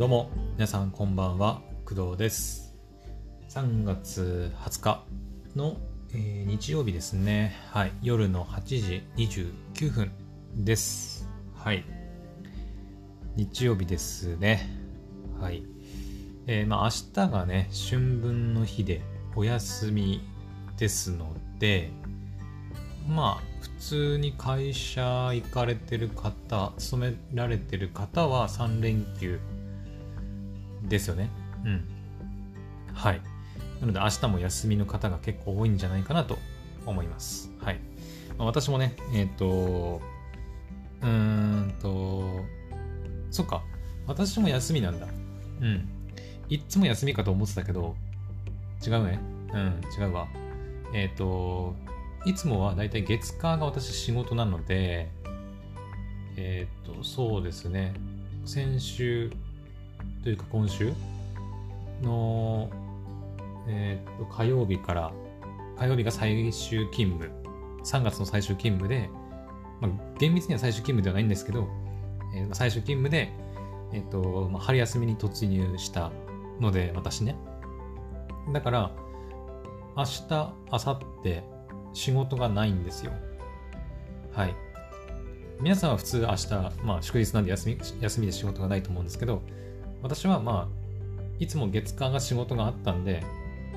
どうも皆さんこんばんは工藤です。3月20日の、えー、日曜日ですね。はい夜の8時29分です。はい日曜日ですね。はいえー、まあ明日がね春分の日でお休みですのでまあ普通に会社行かれてる方勤められてる方は3連休ですよね。うん。はい。なので明日も休みの方が結構多いんじゃないかなと思います。はい、まあ、私もねえっ、ー、とうーんとそっか。私も休みなんだ。うん。いつも休みかと思ってたけど違うね。うん違うわ。えっ、ー、といつもはだいたい月火が私仕事なので、えっ、ー、と、そうですね。先週というか今週？の、えっ、と、火曜日から、火曜日が最終勤務、3月の最終勤務で、まあ、厳密には最終勤務ではないんですけど、えー、最終勤務で、えっ、と、まあ、春休みに突入したので、私ね。だから、明日、明後日、仕事がないんですよ。はい。皆さんは普通明日、まあ祝日なんで休み、休みで仕事がないと思うんですけど、私はまあ、いつも月間が仕事があったんで、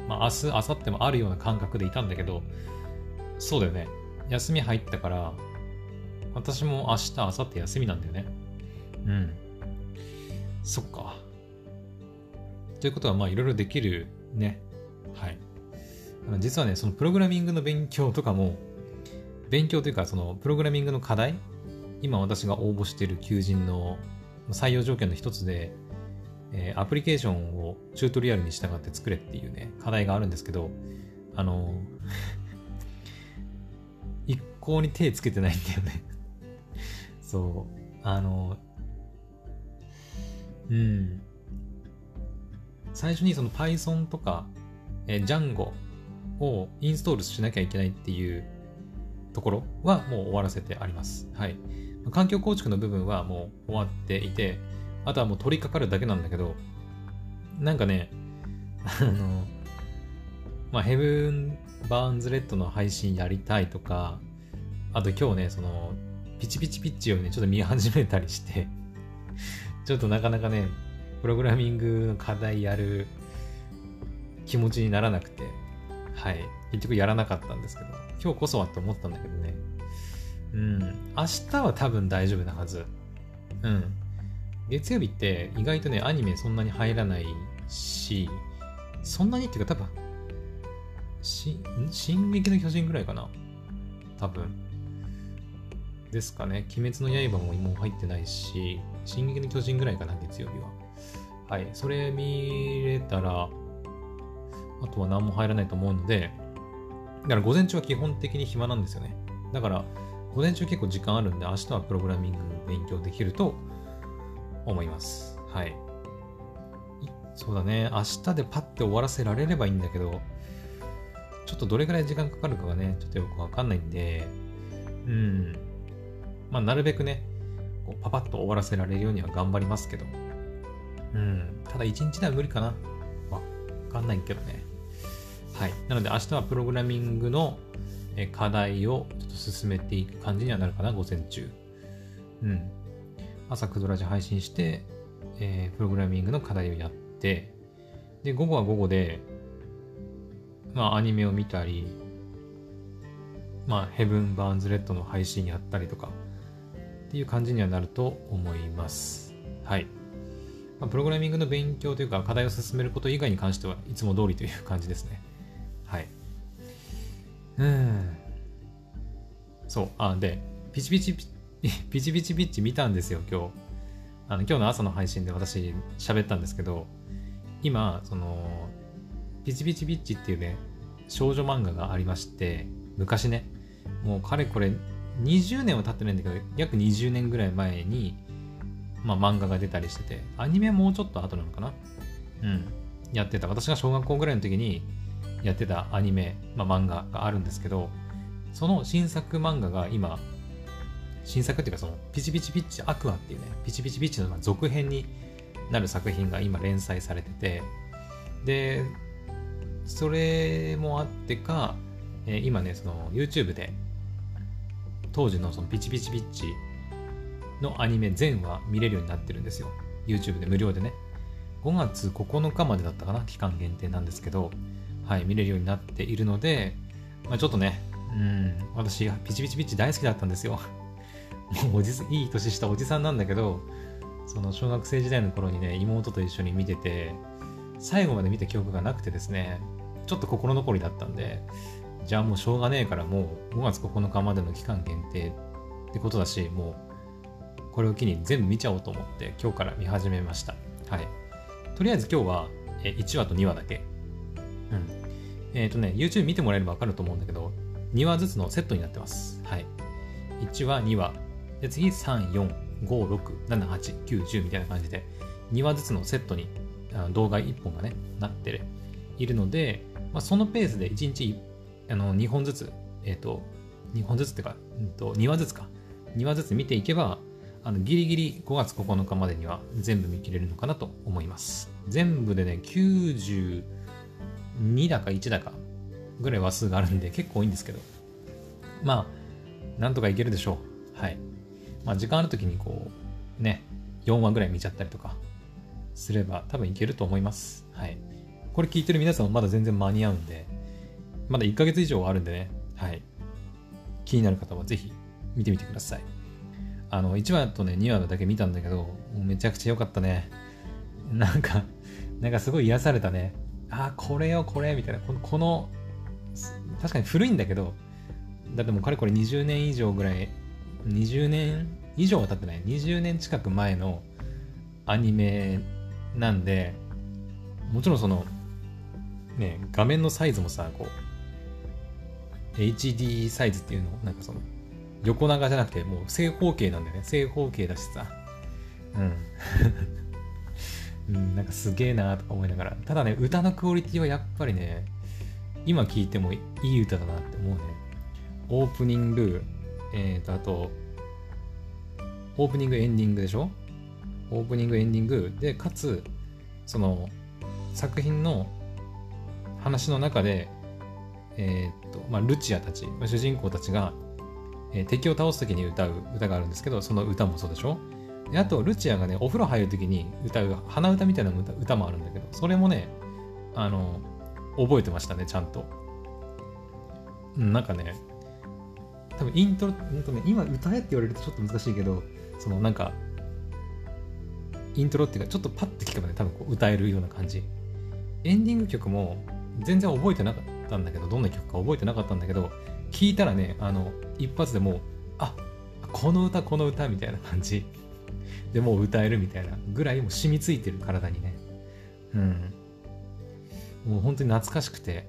まあ明日、明後日もあるような感覚でいたんだけど、そうだよね。休み入ったから、私も明日、明後日休みなんだよね。うん。そっか。ということは、まあいろいろできるね。はい。実はね、そのプログラミングの勉強とかも、勉強というか、そのプログラミングの課題、今私が応募している求人の採用条件の一つで、えー、アプリケーションをチュートリアルに従って作れっていうね、課題があるんですけど、あの、一向に手つけてないんだよね そう、あの、うん。最初にその Python とか、えー、Django をインストールしなきゃいけないっていうところはもう終わらせてあります。はい。環境構築の部分はもう終わっていて、あとはもう取り掛かるだけなんだけど、なんかね、あの、まあ、ヘブン・バーンズ・レッドの配信やりたいとか、あと今日ね、その、ピチピチピッチをね、ちょっと見始めたりしてちょっとなかなかね、プログラミングの課題やる気持ちにならなくて、はい。結局やらなかったんですけど、今日こそはって思ったんだけどね。うん。明日は多分大丈夫なはず。うん。月曜日って意外とね、アニメそんなに入らないし、そんなにっていうか多分、し、進撃の巨人ぐらいかな多分。ですかね。鬼滅の刃ももう入ってないし、進撃の巨人ぐらいかな、月曜日は。はい。それ見れたら、あとは何も入らないと思うので、だから午前中は基本的に暇なんですよね。だから、午前中結構時間あるんで、明日はプログラミング勉強できると思います。はい。そうだね。明日でパッて終わらせられればいいんだけど、ちょっとどれぐらい時間かかるかがね、ちょっとよくわかんないんで、うん。まあ、なるべくね、こうパパッと終わらせられるようには頑張りますけど、うん。ただ一日では無理かな。わかんないけどね。はい。なので明日はプログラミングの課題をちょっと進めていく感じにはなるかな、午前中。うん。朝クドラジ配信して、えー、プログラミングの課題をやって、で、午後は午後で、まあ、アニメを見たり、まあ、ヘブン・バーンズ・レッドの配信やったりとか、っていう感じにはなると思います。はい。まあ、プログラミングの勉強というか、課題を進めること以外に関してはいつも通りという感じですね。はい。うん。そう。あ、で、ピチピチピ、ピチピチピッチ見たんですよ、今日。あの、今日の朝の配信で私喋ったんですけど、今、その、ピチピチピッチっていうね、少女漫画がありまして、昔ね、もうかれこれ20年は経ってないんだけど、約20年ぐらい前に、まあ漫画が出たりしてて、アニメもうちょっと後なのかな？うん。やってた。私が小学校ぐらいの時に、やってたアニメ、まあ、漫画があるんですけど、その新作漫画が今、新作っていうかそのピチピチピッチアクアっていうね、ピチピチピッチの続編になる作品が今連載されてて、で、それもあってか、えー今ね、その YouTube で当時のそのピチピチピッチのアニメ全話見れるようになってるんですよ。YouTube で無料でね。5月9日までだったかな期間限定なんですけど、はい、見れるようになっているので、まあ、ちょっとね、うん、私、ピチピチピッチ大好きだったんですよ。もうおじ、いい年したおじさんなんだけど、その小学生時代の頃にね、妹と一緒に見てて、最後まで見た記憶がなくてですね、ちょっと心残りだったんで、じゃあもうしょうがねえからもう5月9日までの期間限定ってことだし、もうこれを機に全部見ちゃおうと思って今日から見始めました。はい。とりあえず今日は1話と2話だけ。うん。えっ、とね、YouTube 見てもらえればわかると思うんだけど、2話ずつのセットになってます。はい。1話、2話。で、次3、4、5、6、7、8、9、10みたいな感じで、2話ずつのセットに動画1本がね、なっているので、まあ、そのペースで1日あの2本ずつ、えっ、と、2本ずつってか、うんと、2話ずつか。2話ずつ見ていけば、あのギリギリ5月9日までには全部見切れるのかなと思います。全部でね、92だか1だかぐらい話数があるんで結構多いんですけど、まあ、なんとかいけるでしょう。はい。まあ、時間ある時にこう、ね、4話ぐらい見ちゃったりとかすれば多分いけると思います。はい。これ聞いてる皆さんもまだ全然間に合うんで、まだ1ヶ月以上はあるんでね、はい。気になる方はぜひ見てみてください。あの、1話とね、2話だけ見たんだけど、めちゃくちゃ良かったね。なんか、なんかすごい癒されたね。あー、これよ、これ、みたいな。この、この確かに古いんだけど、だってもうかれこれ20年以上ぐらい、20年以上は経ってない。20年近く前のアニメなんで、もちろんその、ね、画面のサイズもさ、こう、HD サイズっていうのなんかその、横長じゃなくて、もう正方形なんだよね。正方形だしさ。うん。うん、なんかすげえなとか思いながら。ただね、歌のクオリティはやっぱりね、今聴いてもいい歌だなって思うね。オープニング、えーと、あと、オープニング、エンディングでしょ？オープニング、エンディングで、かつ、その、作品の話の中で、えーと、まあ、ルチアたち、主人公たちが、えー敵を倒すときに歌う歌があるんですけど、その歌もそうでしょ？であと、ルチアがね、お風呂入るときに歌う鼻歌みたいな歌歌もあるんだけど、それもね、あの、覚えてましたね、ちゃんと。うん、なんかね、多分イントロ、うんとね、今歌えって言われるとちょっと難しいけど、そのなんか、イントロっていうか、ちょっとパッて聞けばね、多分こう歌えるような感じ。エンディング曲も全然覚えてなかったんだけど、どんな曲か覚えてなかったんだけど、聞いたらね、あの、一発でもう、あこの歌、この歌みたいな感じでもう歌えるみたいなぐらいもう染みついてる体にね。うん。もう本当に懐かしくて、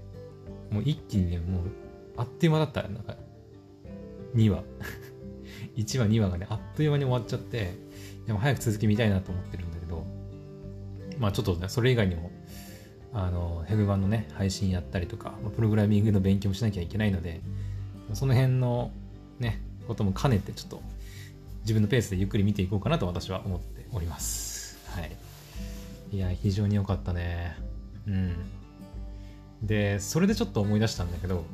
もう一気にね、もう、あっという間だった。なんか、2話。1話、2話がね、あっという間に終わっちゃって、でも早く続き見たいなと思ってるんだけど、まあちょっとね、それ以外にも、あの、ヘブ版のね、配信やったりとか、プログラミングの勉強もしなきゃいけないので、その辺のね、ことも兼ねて、ちょっと自分のペースでゆっくり見ていこうかなと私は思っております。はい。いや、非常に良かったね。うん。で、それでちょっと思い出したんだけど、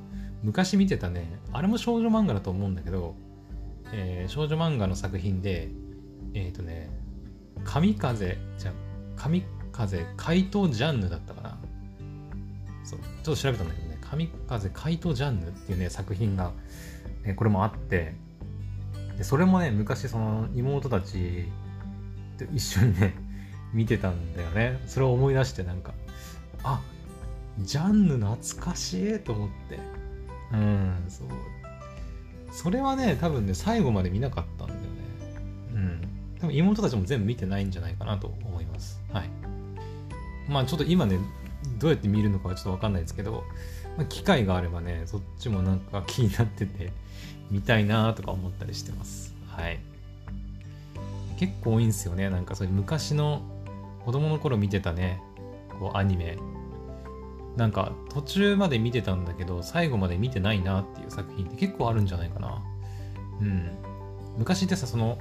昔見てたね、あれも少女漫画だと思うんだけど、えー少女漫画の作品で、えっ、とね、神風、じゃ神風怪盗ジャンヌだったかな。そう、ちょっと調べたんだけどね、神風怪盗ジャンヌっていうね、作品が、えこれもあって、でそれもね、昔その妹たちと一緒にね、見てたんだよね。それを思い出してなんか、あジャンヌ懐かしいと思って。うん、そう。それはね、多分ね、最後まで見なかったんだよね。うん。多分妹たちも全部見てないんじゃないかなと思います。はい。まあちょっと今ね、どうやって見るのかはちょっとわかんないですけど、まあ、機会があればね、そっちもなんか気になってて、見たいなとか思ったりしてます。はい。結構多いんですよね。なんかそういう昔の子供の頃見てたね、こうアニメ。なんか途中まで見てたんだけど、最後まで見てないなっていう作品って結構あるんじゃないかな。うん。昔ってさ、その、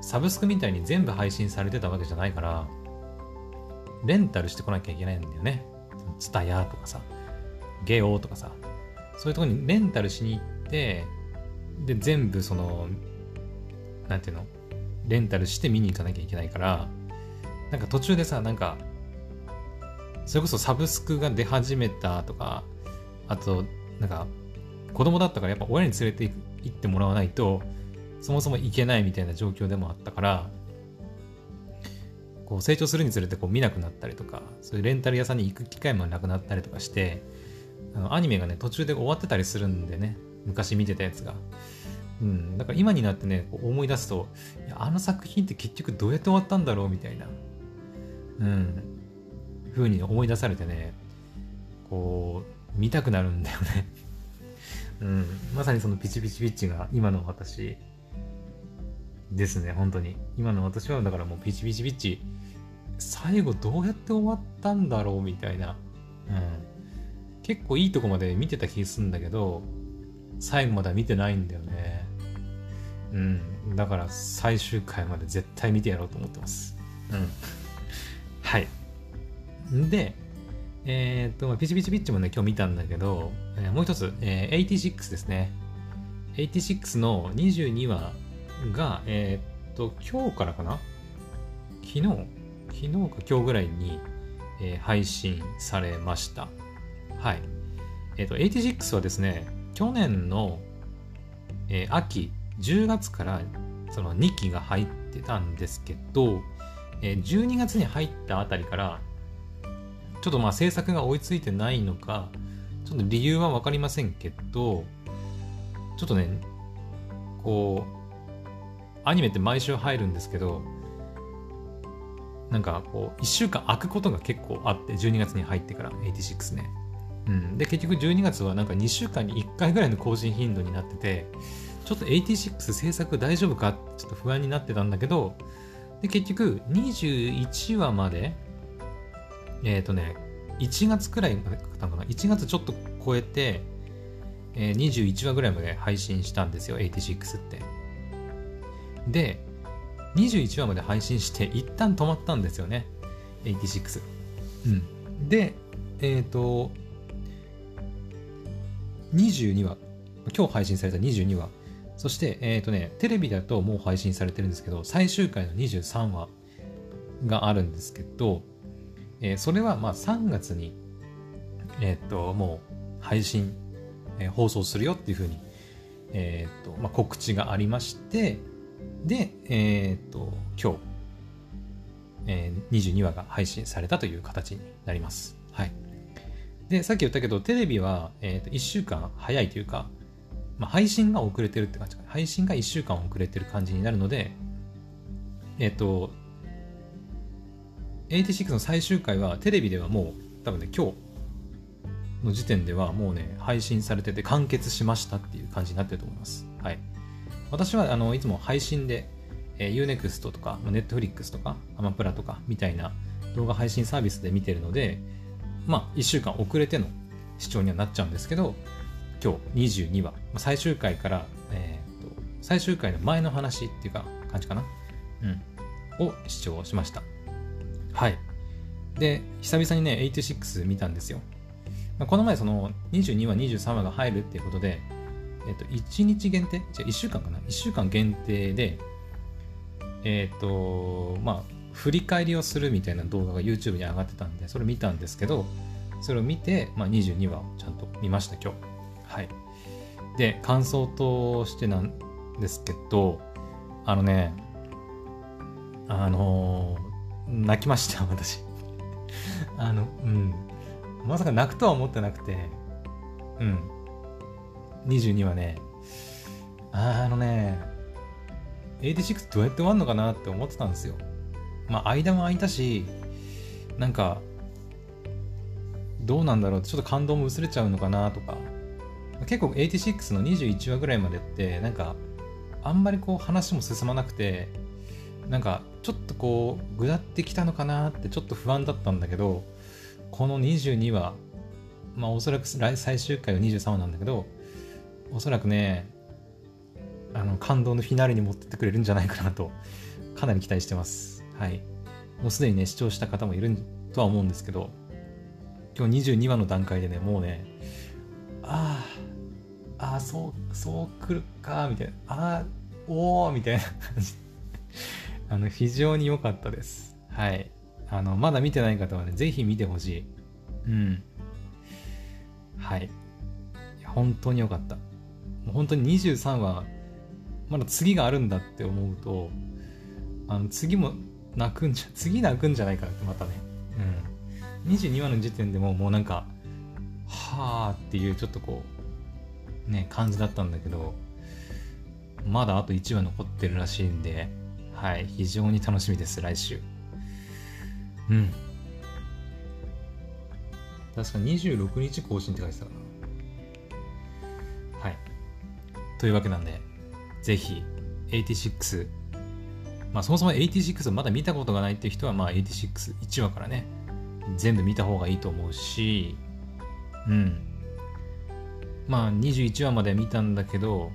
サブスクみたいに全部配信されてたわけじゃないから、レンタルしてこなきゃいけないんだよね。ツタヤとかさ、ゲオとかさ、そういうとこにレンタルしに行って、で、全部その、なんていうのレンタルして見に行かなきゃいけないから、なんか途中でさ、なんか、それこそサブスクが出始めたとか、あと、なんか、子供だったからやっぱ親に連れて行ってもらわないと、そもそも行けないみたいな状況でもあったから、こう成長するにつれてこう見なくなったりとか、そういうレンタル屋さんに行く機会もなくなったりとかして、あのアニメがね、途中で終わってたりするんでね、昔見てたやつが。うん、だから今になってね、思い出すと、いや、あの作品って結局どうやって終わったんだろうみたいな、うん、ふうに思い出されてね、こう、見たくなるんだよね うん、まさにそのピチピチピッチが今の私ですね、本当に。今の私はだからもうピチピチピッチ、最後どうやって終わったんだろうみたいな。うん。結構いいとこまで見てた気するんだけど、最後まで見てないんだよね。うん。だから最終回まで絶対見てやろうと思ってます。うん。はい。で、えー、っと、まあピチピチピッチもね、今日見たんだけど、えー、もう一つ、えー、86ですね。86の22話が、えー、っと、今日からかな？昨日昨日か今日ぐらいに、えー、配信されました。はい。えっ、と、86はですね、去年の、えー、秋、10月からその2期が入ってたんですけど、えー、12月に入ったあたりから、ちょっとまあ制作が追いついてないのか、ちょっと理由は分かりませんけど、ちょっとね、こう、アニメって毎週入るんですけど、なんかこう、1週間空くことが結構あって、12月に入ってから、86ね。うん。で、結局12月はなんか2週間に1回ぐらいの更新頻度になってて、ちょっと86制作大丈夫かちょっと不安になってたんだけど、で、結局21話までえっ、ー、とね、1月くらいまでかったのかな ?1 月ちょっと超えて、えー、21話ぐらいまで配信したんですよ、86って。で、21話まで配信して、一旦止まったんですよね、86。うん。で、えっ、ー、と、22話、今日配信された22話、そして、えっ、ー、とね、テレビだともう配信されてるんですけど、最終回の23話があるんですけど、えー、それはまあ3月に、えっ、と、もう配信、えー、放送するよっていうふうに、えっ、と、まあ、告知がありまして、で、えっ、と、今日、えー、22話が配信されたという形になります。はい。で、さっき言ったけど、テレビは、えー、と1週間早いというか、まあ、配信が遅れてるって感じ。配信が1週間遅れてる感じになるので、えっ、と、86の最終回はテレビではもう多分ね今日の時点ではもうね配信されてて完結しましたっていう感じになってると思います。はい。私はあのいつも配信で、えー、Unext とか Netflix とかアマプラとかみたいな動画配信サービスで見てるのでまあ1週間遅れての視聴にはなっちゃうんですけど今日22話。最終回から、えーと、最終回の前の話っていうか感じかな。うん。を視聴しました。はい。で、久々にね、86見たんですよ。まあ、この前、その22話、23話が入るっていうことで、えっと、1日限定？じゃあ1週間かな ?1 週間限定で、えっと、まあ、振り返りをするみたいな動画が YouTube に上がってたんで、それ見たんですけど、それを見て、まあ、22話をちゃんと見ました、今日。はい。で、感想としてなんですけど、あのね、あのー泣きました、私。あの、うん。まさか泣くとは思ってなくて、うん。22はね、あのね、86どうやって終わるのかなって思ってたんですよ。まあ、間も空いたし、なんか、どうなんだろうちょっと感動も薄れちゃうのかなとか。結構86の21話ぐらいまでって、なんか、あんまりこう話も進まなくて、なんかちょっとこうぐだってきたのかなってちょっと不安だったんだけどこの22話まあおそらく最終回は23話なんだけどおそらくねあの感動のフィナーレに持ってってくれるんじゃないかなとかなり期待してますはいもうすでにね視聴した方もいるとは思うんですけど、今日22話の段階でね、もうね、ああ、ああ、そう、そう来るか、みたいな、ああ、おおみたいな感じ。あの、非常に良かったです。はい。あの、まだ見てない方はね、ぜひ見てほしい。うん。はい。本当に良かった。もう本当に23話、まだ次があるんだって思うと、あの、次も泣くんじゃ、次泣くんじゃないかなってまたね。うん。22話の時点でももうなんか、はあっていうちょっとこう、ね、感じだったんだけど、まだあと1話残ってるらしいんで、はい、非常に楽しみです、来週。うん。確か26日更新って書いてたかな。はい。というわけなんで、ぜひ、86、まあそもそも86をまだ見たことがないっていう人は、まあ86、1話からね、全部見た方がいいと思うし、うん。まあ21話まで見たんだけど、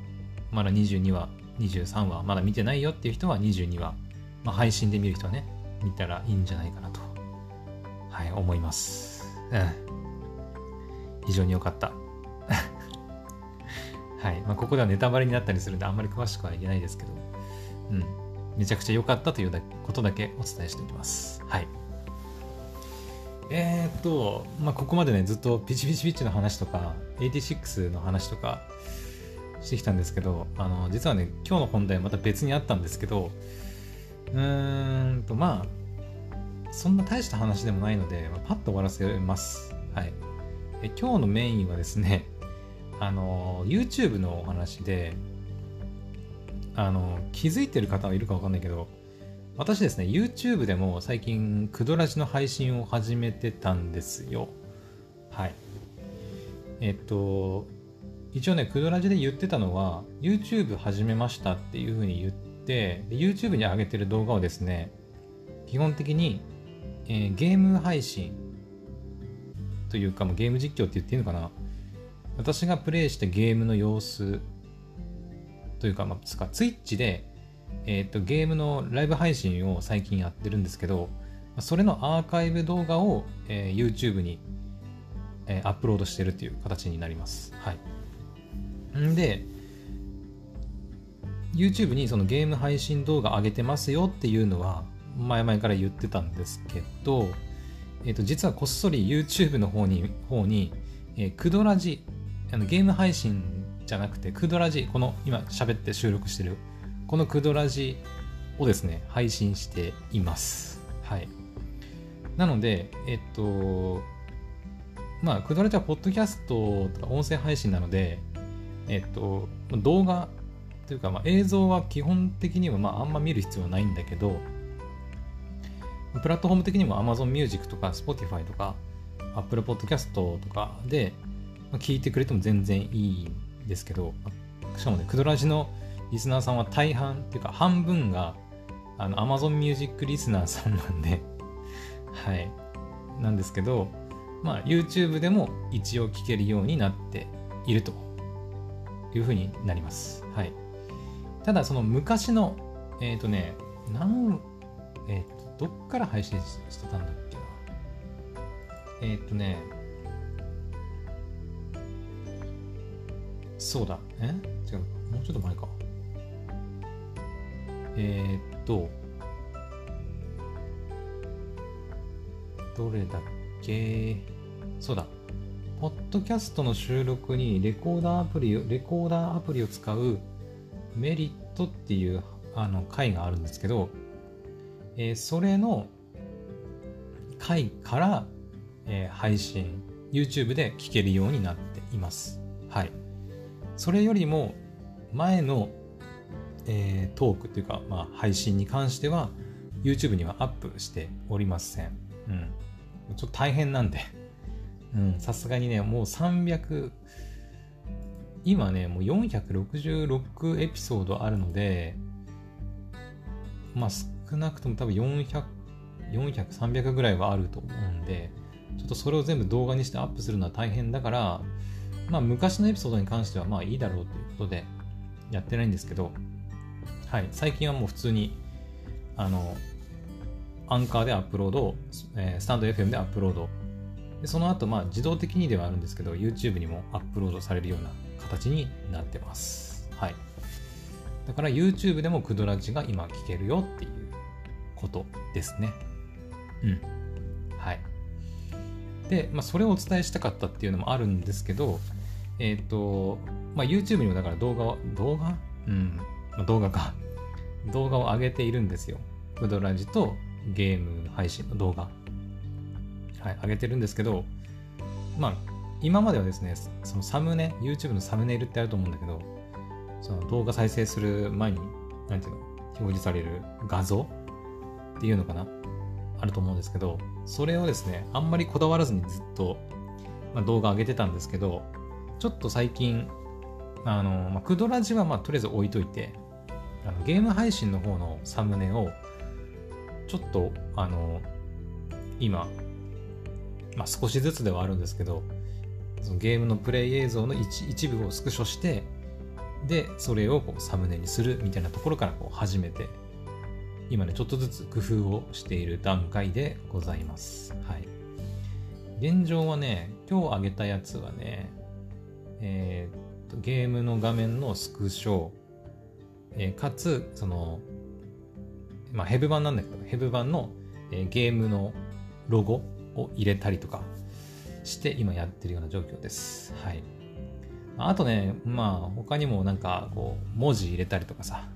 まだ22話、23話、まだ見てないよっていう人は22話、まあ配信で見る人はね、見たらいいんじゃないかなと、はい、思います。うん。非常に良かった。はい。まあ、ここではネタバレになったりするんで、あんまり詳しくは言えないですけど、うん。めちゃくちゃ良かったということだけお伝えしておきます。はい。えー、っと、まあ、ここまでね、ずっとピチピチピチの話とか、86の話とかしてきたんですけど、あの、実はね、今日の本題はまた別にあったんですけど、うーんと、まあ、そんな大した話でもないので、まあ、パッと終わらせます。はい。え今日のメインはですね、あの、YouTube のお話で、あの、気づいてる方はいるかわかんないけど、私ですね、YouTube でも最近、クドラジの配信を始めてたんですよ。はい。えっと、一応ね、クドラジで言ってたのは、YouTube 始めましたっていう風に言って、YouTube に上げてる動画をですね、基本的に、えー、ゲーム配信というか、まあ、ゲーム実況って言っていいのかな私がプレイしたゲームの様子というか、まあ、つか、ツイッチで、えっ、と、ゲームのライブ配信を最近やってるんですけど、それのアーカイブ動画を、えー、YouTube に、えー、アップロードしてるっていう形になります。はい。んで、YouTube にそのゲーム配信動画上げてますよっていうのは、前々から言ってたんですけど、えっ、ー、と、実はこっそり YouTube の方に、方に、えー、クドラジ、あのゲーム配信じゃなくて、クドラジ、この今喋って収録してる、このクドラジをですね、配信しています。はい。なので、えっと、まあ、クドラジはポッドキャストとか音声配信なので、えっと、動画というか、まあ、映像は基本的には、まあ、あんま見る必要はないんだけど、プラットフォーム的にも Amazon Music とか Spotify とか Apple Podcast とかで聞いてくれても全然いいんですけど、しかもね、クドラジのリスナーさんは大半っていうか半分があの Amazon Music リスナーさんなんで はい。なんですけど、まあ YouTube でも一応聞けるようになっているというふうになります。はい。ただその昔の、えっ、ー、とね、なん、えっ、ー、どっから配信してたんだっけな。えー、っとねそうだ。え？違う。もうちょっと前か。え、っとどれだっけ？そうだ。ポッドキャストの収録にレコーダーアプリをレコーダーアプリを使うメリットっていうあの回があるんですけどえー、それの回から、えー、配信、YouTube で聞けるようになっています。はい。それよりも前の、えー、トークっていうか、まあ、配信に関しては、YouTube にはアップしておりません。うん。ちょっと大変なんで。うん、さすがにね、もう300、今ね、もう466エピソードあるので、まあ、少なくとも多分400、400、300ぐらいはあると思うんで、ちょっとそれを全部動画にしてアップするのは大変だから、まあ昔のエピソードに関してはまあいいだろうということでやってないんですけど、はい、最近はもう普通に、あの、アンカーでアップロード、えー、スタンド FM でアップロード。でその後、まあ、自動的にではあるんですけど、YouTube にもアップロードされるような形になってます。はい。だから YouTube でもクドラジが今聞けるよっていうことですね。うん。はい。で、まあ、それをお伝えしたかったっていうのもあるんですけど、えっ、ー、と、まあ、YouTube にもだから動画を、動画？うん、まあ、動画か。動画を上げているんですよ。クドラジとゲーム配信の動画。はい、上げてるんですけど、まあ、今まではですね、そのサムネ、YouTube のサムネイルってあると思うんだけど、その動画再生する前に、なんていうの、表示される画像っていうのかなあると思うんですけど、それをですね、あんまりこだわらずにずっと、まあ、動画上げてたんですけど、ちょっと最近、あの、まあ、クドラジはまあとりあえず置いといて、あのゲーム配信の方のサムネを、ちょっと、あの、今、まあ、少しずつではあるんですけど、そのゲームのプレイ映像の一一部をスクショして、で、それをこうサムネにするみたいなところからこう始めて、今ね、ちょっとずつ工夫をしている段階でございます。はい。現状はね、今日上げたやつはね、えー、とゲームの画面のスクショ、えー、かつ、その、まあ、ヘブ版なんだけど、ヘブ版の、えー、ゲームのロゴを入れたりとかして今やってるような状況です。はい。あとね、まあ他にもなんかこう文字入れたりとかさ、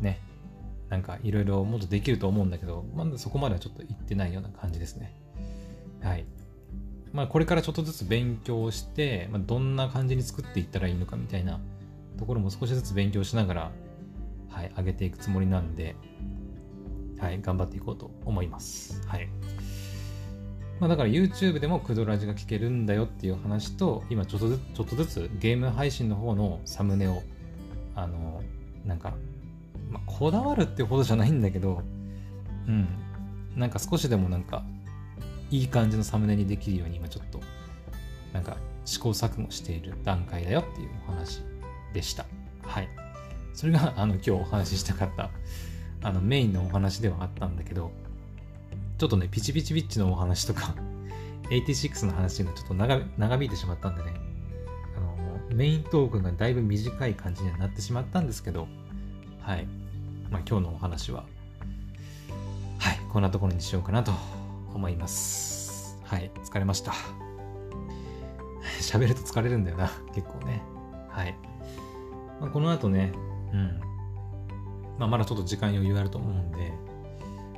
ね、なんかいろいろもっとできると思うんだけど、まだそこまではちょっと行ってないような感じですね。はい。まあこれからちょっとずつ勉強して、まあ、どんな感じに作っていったらいいのかみたいなところも少しずつ勉強しながら、はい、上げていくつもりなんで、はい、頑張っていこうと思います。はい。まあ、だから YouTube でもクドラジが聞けるんだよっていう話と、今ちょっとずつ、ちょっとずつゲーム配信の方のサムネを、あの、なんか、まあ、こだわるってほどじゃないんだけど、うん、なんか少しでもなんか、いい感じのサムネにできるように今ちょっと、なんか試行錯誤している段階だよっていうお話でした。はい。それが、あの、今日お話ししたかった、あの、メインのお話ではあったんだけど、ちょっとね、ピチピチピッチのお話とか 86の話がちょっと長引いてしまったんでね、あの、メイントークがだいぶ短い感じにはなってしまったんですけど、はい。まあ今日のお話は、はい、こんなところにしようかなと思います。はい、疲れました。喋ると疲れるんだよな、結構ね。はい。まあ、この後ね、うん。まあまだちょっと時間余裕あると思うんで、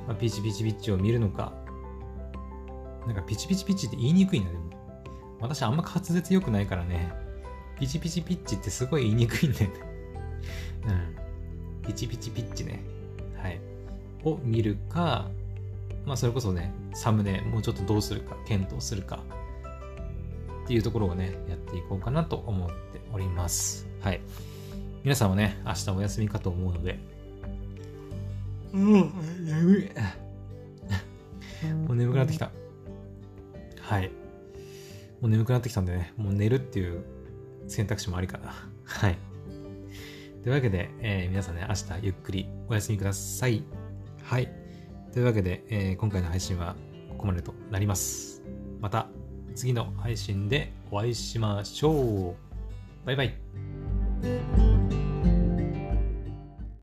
まあ、ピチピチピッチを見るのか、なんかピチピチピチって言いにくいな、でも。私あんま滑舌良くないからね、ピチピチピッチってすごい言いにくいんだよね。うん。ピチピチピッチね。はい。を見るか、まあそれこそね、サムネもうちょっとどうするか、検討するか、っていうところをね、やっていこうかなと思っております。はい。皆さんはね、明日お休みかと思うので、うん、眠い。もう眠くなってきた。はい。もう眠くなってきたんでね、もう寝るっていう選択肢もありかな。はい。というわけで、えー、皆さんね、明日ゆっくりお休みください。はい。というわけで、えー、今回の配信はここまでとなります。また次の配信でお会いしましょう。バイバイ。